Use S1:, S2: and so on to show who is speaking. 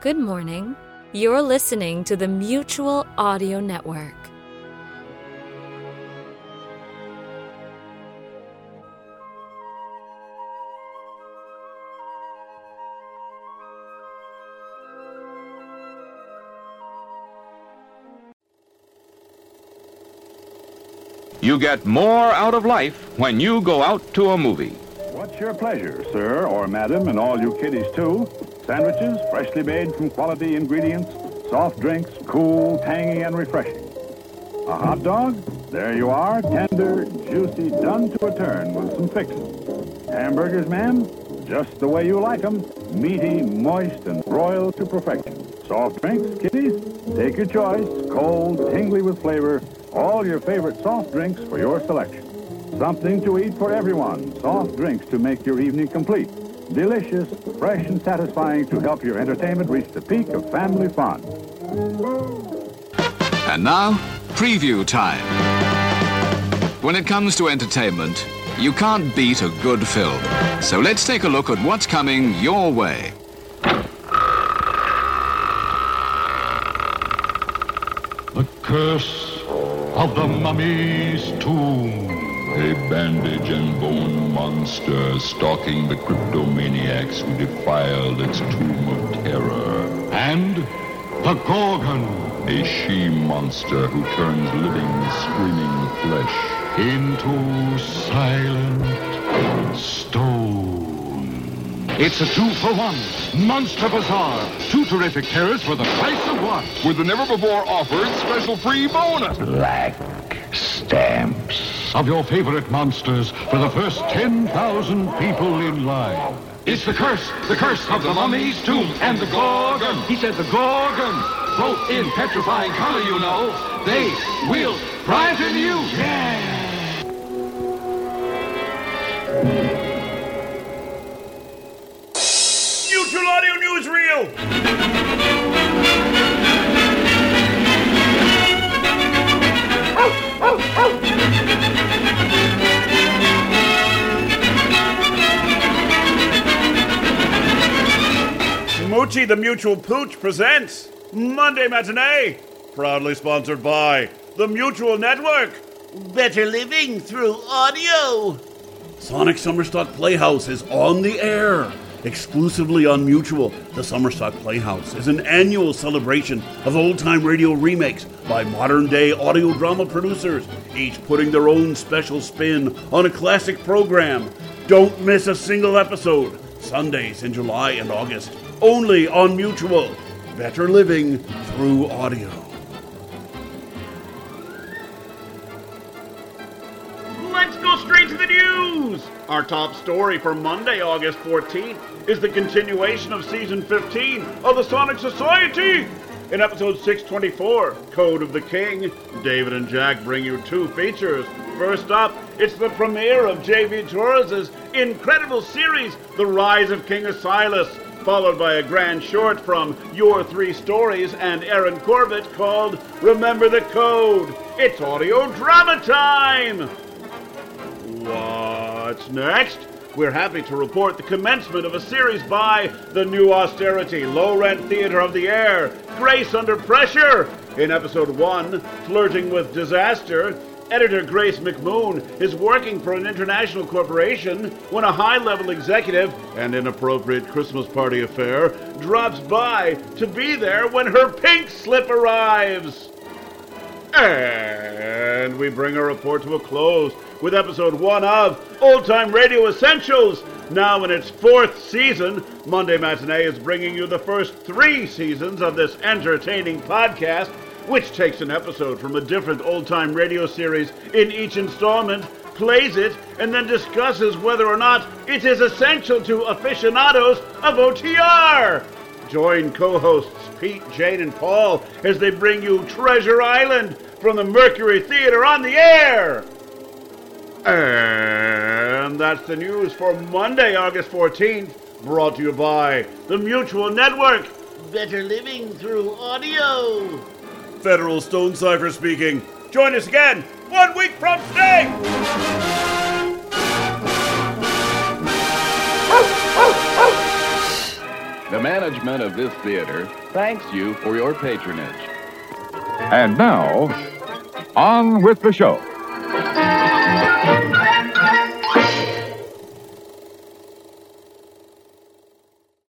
S1: Good morning. You're listening to the Mutual Audio Network.
S2: You get more out of life when you go out to a movie.
S3: What's your pleasure, sir or madam, and all you kiddies too? Sandwiches, freshly made from quality ingredients, soft drinks, cool, tangy, and refreshing. A hot dog? There you are, tender, juicy, done to a turn with some fixings. Hamburgers, ma'am? Just the way you like 'em, meaty, moist, and broiled to perfection. Soft drinks, kiddies? Take your choice, cold, tingly with flavor, all your favorite soft drinks for your selection. Something to eat for everyone. Soft drinks to make your evening complete. Delicious, fresh, and satisfying to help your entertainment reach the peak of family fun.
S4: And now, preview time. When it comes to entertainment, you can't beat a good film. So let's take a look at what's coming your way.
S5: The Curse of the Mummy's Tomb. A bandage and bone monster stalking the cryptomaniacs who defiled its tomb of terror. And the Gorgon. A she-monster who turns living, screaming flesh into silent stone. It's a two for one. Monster Bazaar. Two terrific terrors for the price of one.
S2: With the never before offered special free bonus.
S5: Black stamps. Of your favorite monsters for the first 10,000 people in line. It's the curse, the curse of the mummy's tomb and the Gorgon. He said the Gorgon. Both in petrifying color, you know. They will frighten you.
S6: Moochie the Mutual Pooch presents Monday Matinee, proudly sponsored by the Mutual Network. Better living through audio. Sonic Summerstock Playhouse is on the air. Exclusively on Mutual, the Summerstock Playhouse is an annual celebration of old time radio remakes by modern day audio drama producers, each putting their own special spin on a classic program. Don't miss a single episode. Sundays in July and August, only on Mutual. Better living through audio. Let's go straight to the news! Our top story for Monday, August 14th, is the continuation of season 15 of the Sonic Society. In episode 624, Code of the King, David and Jack bring you two features. First up, it's the premiere of J.V. Torres' incredible series, The Rise of King Asilas, followed by a grand short from Your Three Stories and Aaron Corbett called Remember the Code. It's audio drama time! What's next? We're happy to report the commencement of a series by the new austerity, low rent theater of the air, Grace Under Pressure. In episode one, Flirting with Disaster, editor Grace McMoon is working for an international corporation when a high level executive and inappropriate Christmas party affair drops by to be there when her pink slip arrives. And we bring our report to a close with episode one of Old Time Radio Essentials. Now in its fourth season, Monday Matinee is bringing you the first three seasons of this entertaining podcast. Which takes an episode from a different old time radio series in each installment, plays it, and then discusses whether or not it is essential to aficionados of OTR. Join co hosts Pete, Jane, and Paul as they bring you Treasure Island from the Mercury Theater on the air. And that's the news for Monday, August 14th, brought to you by the Mutual Network. Better living through audio. Federal Stonecipher speaking. Join us again one week from today.
S7: The management of this theater thanks you for your patronage.
S2: And now, on with the show.